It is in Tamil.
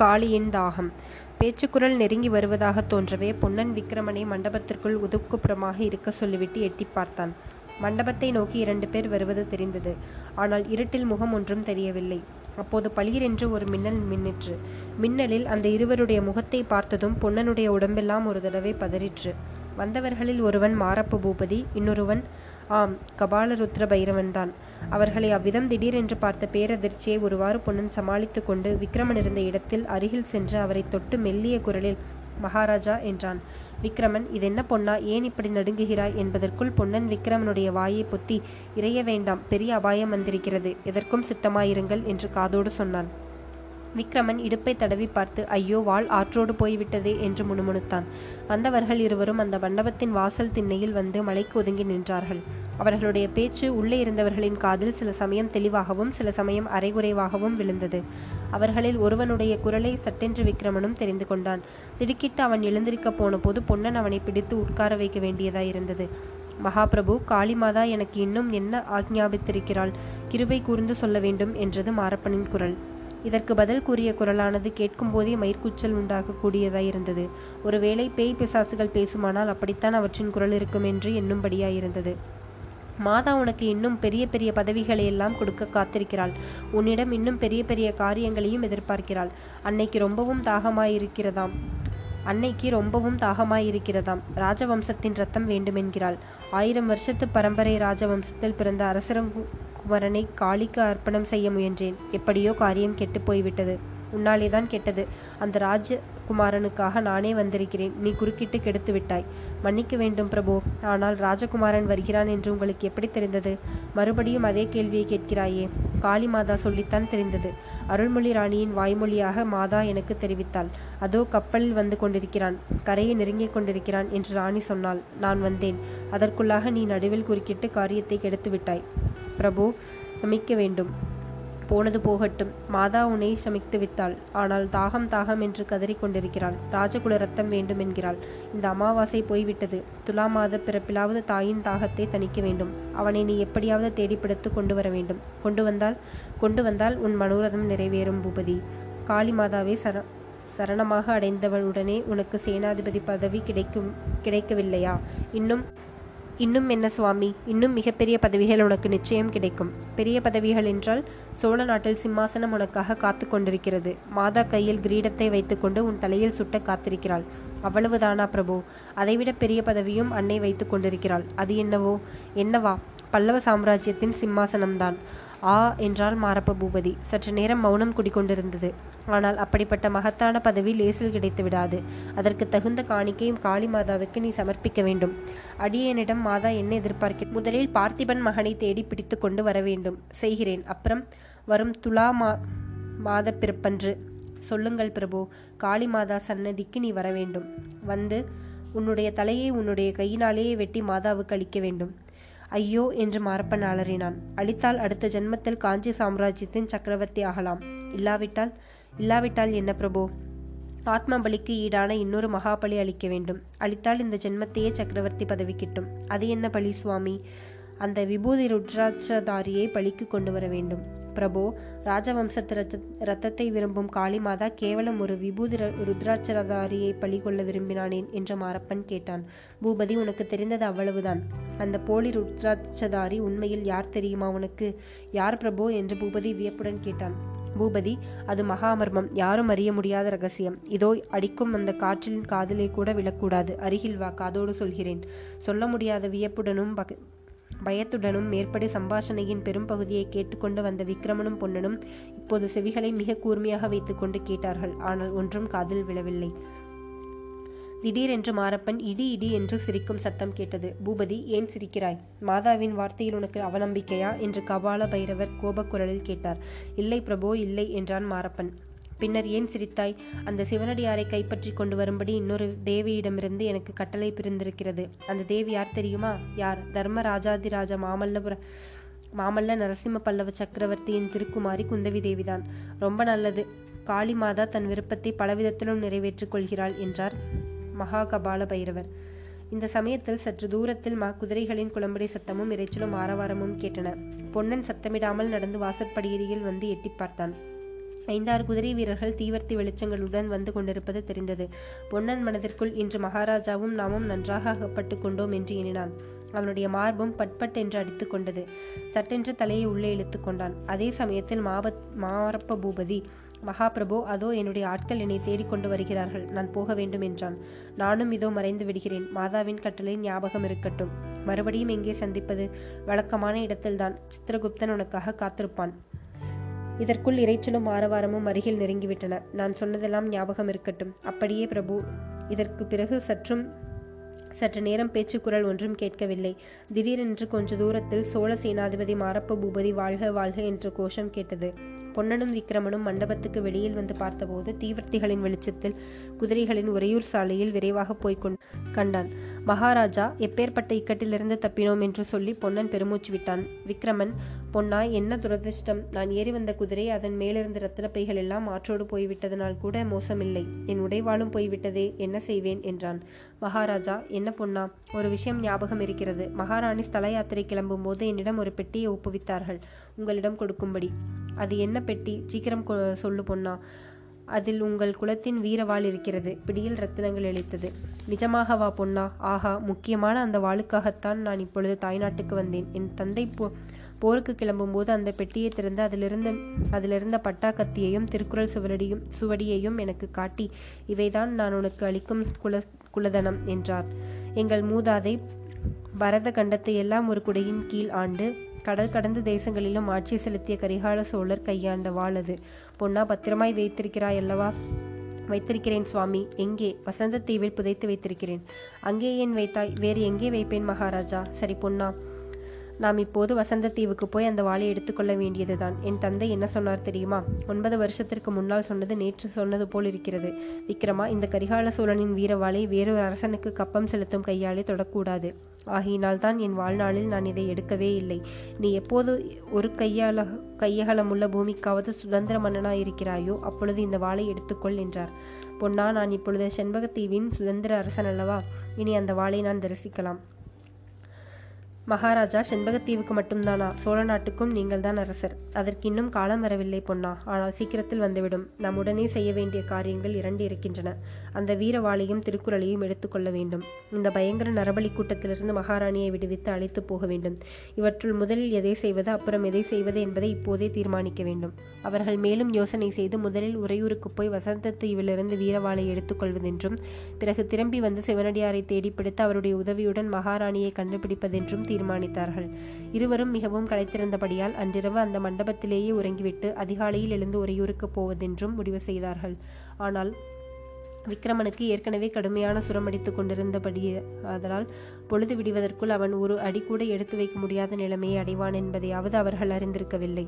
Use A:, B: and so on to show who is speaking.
A: காளியின் தாகம். பேச்சுக்குரல் நெருங்கி வருவதாக தோன்றவே பொன்னன் விக்கிரமனை மண்டபத்திற்குள் உதுக்குப்புறமாக இருக்க சொல்லிவிட்டு எட்டி பார்த்தான். மண்டபத்தை நோக்கி இரண்டு பேர் வருவது தெரிந்தது. ஆனால் இருட்டில் முகம் ஒன்றும் தெரியவில்லை. அப்போது பளிரென்று ஒரு மின்னல் மின்னிற்று. மின்னலில் அந்த இருவருடைய முகத்தை பார்த்ததும் பொன்னனுடைய உடம்பெல்லாம் ஒரு தடவை பதறிற்று. வந்தவர்களில் ஒருவன் மாரப்ப பூபதி இன்னொருவன் ஆம் கபால ருத்ர பைரவன்தான் அவர்களை அவ்விதம் திடீரென்று பார்த்த பேரதிர்ச்சியை ஒருவாறு பொன்னன் சமாளித்து கொண்டு விக்ரமன் இருந்த இடத்தில் அருகில் சென்று அவரை தொட்டு மெல்லிய குரலில் மகாராஜா என்றான். விக்ரமன் இதென்ன பொன்னா? ஏன் இப்படி நடுங்குகிறாய்? என்பதற்குள் பொன்னன் விக்ரமனுடைய வாயை பொத்தி இறைய வேண்டாம் பெரிய அபாயம் வந்திருக்கிறது. எதற்கும் சித்தமாயிருங்கள் என்று காதோடு சொன்னான். விக்ரமன் இடுப்பை தடவி பார்த்து ஐயோ வாள் ஆற்றோடு போய்விட்டதே என்று முணுமுணுத்தான். வந்தவர்கள் இருவரும் அந்த மண்டபத்தின் வாசல் திண்ணையில் வந்து மலைக்கு ஒதுங்கி நின்றார்கள். அவர்களுடைய பேச்சு உள்ளே இருந்தவர்களின் காதில் சில சமயம் தெளிவாகவும் சில சமயம் அரைகுறைவாகவும் விழுந்தது. அவர்களில் ஒருவனுடைய குரலை சட்டென்று விக்ரமனும் தெரிந்து கொண்டான். திடுக்கிட்டு அவன் எழுந்திருக்கப் போன போது பொன்னன் அவனை பிடித்து உட்கார வைக்க வேண்டியதாயிருந்தது மகாபிரபு காளிமாதா எனக்கு இன்னும் என்ன ஆக்ஞாபித்திருக்கிறாள்? கிருபை கூர்ந்து சொல்ல வேண்டும் என்றது மாரப்பனின் குரல். இதற்கு பதில் கூறிய குரலானது கேட்கும்போதே மயிர்கூச்சல் உண்டாகக்கூடியதாயிருந்தது ஒருவேளை பேய் பிசாசுகள் பேசுமானால் அப்படித்தான் அவற்றின் குரல் இருக்கும் என்று எண்ணும்படியாயிருந்தது. மாதா உனக்கு இன்னும் பெரிய பெரிய பதவிகளை எல்லாம் கொடுக்க காத்திருக்கிறாள். உன்னிடம் இன்னும் பெரிய பெரிய காரியங்களையும் எதிர்பார்க்கிறாள். அன்னைக்கு ரொம்பவும் தாகமாயிருக்கிறதாம். அன்னைக்கு ரொம்பவும் தாகமாயிருக்கிறதாம். ராஜவம்சத்தின் ரத்தம் வேண்டுமென்கிறாள். ஆயிரம் வருஷத்து பரம்பரை ராஜவம்சத்தில் பிறந்த அரசரங்கு அரசரங்குமரனை காளிக்கு அர்ப்பணம் செய்ய முயன்றேன். எப்படியோ காரியம் கெட்டு போய்விட்டது. உன்னாலேதான் கெட்டது. அந்த ராஜகுமாரனுக்காக நானே வந்திருக்கிறேன். நீ குறுக்கிட்டு கெடுத்து விட்டாய். மன்னிக்க வேண்டும் பிரபு. ஆனால் ராஜகுமாரன் வருகிறான் என்று உங்களுக்கு எப்படி தெரிந்தது? மறுபடியும் அதே கேள்வியை கேட்கிறாயே. காளி மாதா சொல்லித்தான் தெரிந்தது. அருள்மொழி ராணியின் வாய்மொழியாக மாதா எனக்கு தெரிவித்தாள். அதோ கப்பலில் வந்து கொண்டிருக்கிறான். கரையை நெருங்கிக் கொண்டிருக்கிறான் என்று ராணி சொன்னாள். நான் வந்தேன். அதற்குள்ளாக நீ நடுவில் குறுக்கிட்டு காரியத்தை கெடுத்து விட்டாய். பிரபு சமிக்க வேண்டும். போனது போகட்டும். மாதா உன்னை சமித்து வித்தாள் ஆனால் தாகம் தாகம் என்று கதறி கொண்டிருக்கிறாள். ராஜகுல ரத்தம் வேண்டும் என்கிறாள். இந்த அமாவாசை போய்விட்டது. துலா மாத பிறப்பிலாவது தாயின் தாகத்தை தணிக்க வேண்டும். அவனை நீ எப்படியாவது தேடிப்பிடித்து கொண்டு வர வேண்டும். கொண்டு வந்தால் கொண்டு வந்தால் உன் மனோரதம் நிறைவேறும் பூபதி. காளி மாதாவை சர சரணமாக அடைந்தவளுடனே உனக்கு சேனாதிபதி பதவி கிடைக்கும் கிடைக்கவில்லையா? இன்னும் இன்னும் என்ன சுவாமி? இன்னும் மிகப்பெரிய பதவிகள் உனக்கு நிச்சயம் கிடைக்கும். பெரிய பதவிகள் என்றால் சோழ நாட்டில் சிம்மாசனம் உனக்காக காத்து கொண்டிருக்கிறது. மாதா கையில் கிரீடத்தை வைத்துக்கொண்டு உன் தலையில் சுட்ட காத்திருக்கிறாள். அவ்வளவுதானா பிரபு? அதைவிட பெரிய பதவியும் அன்னை வைத்து கொண்டிருக்கிறாள். அது என்னவோ? என்னவா? பல்லவ சாம்ராஜ்யத்தின் சிம்மாசனம்தான். ஆ என்றால் மாரப்ப பூபதி. சற்று நேரம் மௌனம் குடிக்கொண்டிருந்தது ஆனால் அப்படிப்பட்ட மகத்தான பதவி லேசில் கிடைத்து விடாது அதற்கு தகுந்த காணிக்கையும் காளி மாதாவுக்கு நீ சமர்ப்பிக்க வேண்டும். அடியேனிடம் மாதா என்ன எதிர்பார்க்க முதலில் பார்த்திபன் மகனை தேடி பிடித்து கொண்டு வர வேண்டும். செய்கிறேன். அப்புறம் வரும் துலா மா மாத பிறப்பன்று சொல்லுங்கள் பிரபு காளி மாதா சன்னதிக்கு நீ வர வேண்டும். வந்து உன்னுடைய தலையை உன்னுடைய கையினாலேயே வெட்டி மாதாவுக்கு அளிக்க வேண்டும். ஐயோ என்று மாரப்பன் அலறினான். அளித்தால் அடுத்த ஜென்மத்தில் காஞ்சி சாம்ராஜ்யத்தின் சக்கரவர்த்தி ஆகலாம். இல்லாவிட்டால் இல்லாவிட்டால் என்ன பிரபு? ஆத்ம பலிக்கு ஈடான இன்னொரு மகாபலி அளிக்க வேண்டும். அளித்தால் இந்த ஜென்மத்தையே சக்கரவர்த்தி பதவி கிட்டும். அது என்ன பலி சுவாமி? அந்த விபூதி ருத்ராட்சதாரியை பலிக்கு கொண்டு வர வேண்டும். பிரபு ராஜவம்சத்து ரத்த ரத்தத்தை விரும்பும் காளிமாதா கேவலம் ஒரு விபூதி ருத்ராட்சதாரியை பலி கொள்ள விரும்பினானேன் என்று மாரப்பன் கேட்டான். பூபதி உனக்கு தெரிந்தது அவ்வளவுதான். அந்த போலி ருத்ராட்சதாரி உண்மையில் யார் தெரியுமா உனக்கு? யார் பிரபு? என்று பூபதி வியப்புடன் கேட்டான். பூபதி அது மகாமர்மம். யாரும் அறிய முடியாத ரகசியம். இதோ அடிக்கும் அந்த காற்றின் காதலை கூட விழக்கூடாது. அருகில் வா காதோடு சொல்கிறேன். சொல்ல முடியாத வியப்புடனும் பயத்துடனும் மேற்படி சம்பாஷணையின் பெரும்பகுதியை கேட்டுக்கொண்டு வந்த விக்ரமனும் பொன்னனும் இப்போது செவிகளை மிக கூர்மையாக வைத்துக்கொண்டு கேட்டார்கள். ஆனால் ஒன்றும் காதில் விழவில்லை. திடீரென்று மாரப்பன் இடி இடி என்று சிரிக்கும் சத்தம் கேட்டது. பூபதி ஏன் சிரிக்கிறாய்? மாதாவின் வார்த்தையில் உனக்கு அவநம்பிக்கையா? என்று கபால பைரவர் கோபக்குரலில் கேட்டார். இல்லை பிரபோ இல்லை என்றான் மாரப்பன். பின்னர் ஏன் சிரித்தாய்? அந்த சிவனடியாரை கைப்பற்றி கொண்டு வரும்படி இன்னொரு தேவியிடமிருந்து எனக்கு கட்டளை பிரிந்திருக்கிறது. அந்த தேவி யார் தெரியுமா? யார்? தர்மராஜாதிராஜ மாமல்லபுர மாமல்ல நரசிம்ம பல்லவ சக்கரவர்த்தியின் திருக்குமாரி குந்தவி தேவிதான். ரொம்ப நல்லது. காளி மாதா தன் விருப்பத்தை பலவிதத்திலும் நிறைவேற்றிக் கொள்கிறாள் என்றார் மகாகபால பைரவர். இந்த சமயத்தில் சற்று தூரத்தில் மா குதிரைகளின் குளம்படி சத்தமும் இறைச்சலும் ஆரவாரமும் கேட்டன. பொன்னன் சத்தமிடாமல் நடந்து வாசற்படியரியில் வந்து எட்டி பார்த்தான். ஐந்தாறு குதிரை வீரர்கள் தீவர்த்தி வெளிச்சங்களுடன் வந்து கொண்டிருப்பது தெரிந்தது. பொன்னன் மனதிற்குள் இன்று மகாராஜாவும் நாமும் நன்றாக அகப்பட்டு கொண்டோம் என்று எண்ணினான். அவனுடைய மார்பும் பட்பட் என்று அடித்து கொண்டது. சட்டென்று தலையை உள்ளே இழுத்து கொண்டான். அதே சமயத்தில் மாபத் மாரப்ப பூபதி மகாபிரபு அதோ என்னுடைய ஆட்கள் என்னை தேடிக்கொண்டு வருகிறார்கள். நான் போக வேண்டும் என்றான். நானும் இதோ மறைந்து விடுகிறேன். மாதாவின் கட்டளை ஞாபகம் இருக்கட்டும். மறுபடியும் எங்கே சந்திப்பது? வழக்கமான இடத்தில்தான். சித்திரகுப்தன் உனக்காக காத்திருப்பான். இதற்குள் இறைச்சலும் ஆரவாரமும் அருகில் நெருங்கிவிட்டன. நான் சொன்னதெல்லாம் ஞாபகம் இருக்கட்டும். அப்படியே பிரபு இதற்கு பிறகு சற்றும் சற்று நேரம் பேச்சுக்குரல் ஒன்றும் கேட்கவில்லை. திடீரென்று கொஞ்ச தூரத்தில் சோழ சேனாதிபதி மாரப்ப பூபதி வாழ்க வாழ்க என்ற கோஷம் கேட்டது. பொன்னனும் விக்ரமனும் மண்டபத்துக்கு வெளியில் வந்து பார்த்தபோது தீவர்த்திகளின் வெளிச்சத்தில் குதிரைகளின் உறையூர் சாலையில் விரைவாக போய்கொண்டு கண்டான். மகாராஜா எப்பேற்பட்ட இக்கட்டிலிருந்து தப்பினோம் என்று சொல்லி பொன்னன் பெருமூச்சு விட்டான். விக்ரமன் பொன்னா என்ன துரதிர்ஷ்டம்? நான் ஏறி வந்த குதிரை அதன் மேலிருந்த ரத்தின எல்லாம் ஆற்றோடு போய்விட்டதனால் கூட மோசமில்லை. என் உடைவாளும் போய்விட்டதே என்ன செய்வேன்? என்றான். மகாராஜா என்ன பொன்னா? ஒரு விஷயம் ஞாபகம் இருக்கிறது. மகாராணி ஸ்தல யாத்திரை கிளம்பும் போது என்னிடம் ஒரு பெட்டியை ஒப்புவித்தார்கள். உங்களிடம் கொடுக்கும்படி. அது என்ன பெட்டி? சீக்கிரம் சொல்லு பொன்னா. அதில் உங்கள் குலத்தின் வீரவாள் இருக்கிறது. பிடியில் ரத்தினங்கள் அளித்தது நிஜமாகவா பொன்னா. ஆஹா முக்கியமான அந்த வாளுக்காகத்தான் நான் இப்பொழுது தாய்நாட்டுக்கு வந்தேன். என் தந்தை போ போருக்கு கிளம்பும்போது அந்த பெட்டியை திறந்து அதிலிருந்த அதிலிருந்த பட்டா கத்தியையும் திருக்குறள் சுவடியும் சுவடியையும் எனக்கு காட்டி இவைதான் நான் உனக்கு அளிக்கும் குல குலதனம் என்றார். எங்கள் மூதாதை பரத கண்டத்தை எல்லாம் ஒரு குடையின் கீழ் ஆண்டு கடல் கடந்த தேசங்களிலும் ஆட்சி செலுத்திய கரிகால சோழர் கையாண்ட வாழது பொன்னா பத்திரமாய் வைத்திருக்கிறாய் அல்லவா? வைத்திருக்கிறேன் சுவாமி. எங்கே? வசந்த தீவில் புதைத்து வைத்திருக்கிறேன். அங்கே ஏன் வைத்தாய்? வேறு எங்கே வைப்பேன் மகாராஜா? சரி பொன்னா நாம் இப்போது வசந்த தீவுக்கு போய் அந்த வாளை எடுத்துக்கொள்ள வேண்டியதுதான். என் தந்தை என்ன சொன்னார் தெரியுமா? ஒன்பது வருஷத்திற்கு முன்னால் சொன்னது நேற்று சொன்னது போல் இருக்கிறது. விக்ரமா இந்த கரிகால சோழனின் வீர வாளை வேறொரு அரசனுக்கு கப்பம் செலுத்தும் கையாலே தொடக்கூடாது. ஆகையினால் தான் என் வாழ்நாளில் நான் இதை எடுக்கவே இல்லை. நீ எப்போது ஒரு கையால கையகலமுள்ள பூமிக்காவது சுதந்திர மன்னனாய் இருக்கிறாயோ அப்பொழுது இந்த வாளை எடுத்துக்கொள் என்றார். பொன்னா நான் இப்பொழுது செண்பகத்தீவின் சுதந்திர அரசன் அல்லவா இனி அந்த வாளை நான் தரிசிக்கலாம். மகாராஜா செண்பகத்தீவுக்கு மட்டும்தானா? சோழ நாட்டுக்கும் நீங்கள் தான் அரசர். அதற்கு இன்னும் காலம் வரவில்லை பொன்னா. ஆனால் சீக்கிரத்தில் வந்துவிடும். நாம் உடனே செய்ய வேண்டிய காரியங்கள் இரண்டு இருக்கின்றன. அந்த வீரவாளையும் திருக்குறளையும் எடுத்துக்கொள்ள வேண்டும். இந்த பயங்கர நரபலி கூட்டத்திலிருந்து மகாராணியை விடுவித்து அழைத்து போக வேண்டும். இவற்றுள் முதலில் எதை செய்வது அப்புறம் எதை செய்வது என்பதை இப்போதே தீர்மானிக்க வேண்டும். அவர்கள் மேலும் யோசனை செய்து முதலில் உறையூருக்கு போய் வசந்த தீவிலிருந்து வீரவாளை எடுத்துக்கொள்வதென்றும் பிறகு திரும்பி வந்து சிவனடியாரை தேடிப்பிடித்து அவருடைய உதவியுடன் மகாராணியை கண்டுபிடிப்பதென்றும் தீர்மானித்தார்கள். இருவரும் மிகவும் களைத்திருந்தபடியால் அன்றிரவு அந்த மண்டபத்திலேயே உறங்கிவிட்டு அதிகாலையில் எழுந்து உறையூருக்கு போவதென்றும் முடிவு செய்தார்கள். ஆனால் விக்ரமனுக்கு ஏற்கனவே கடுமையான சுரமடித்துக் கொண்டிருந்தபடி அதனால் பொழுது விடுவதற்குள் அவன் ஒரு அடி கூட எடுத்து வைக்க முடியாத நிலைமையை அடைவான் என்பதையாவது அவர்கள் அறிந்திருக்கவில்லை.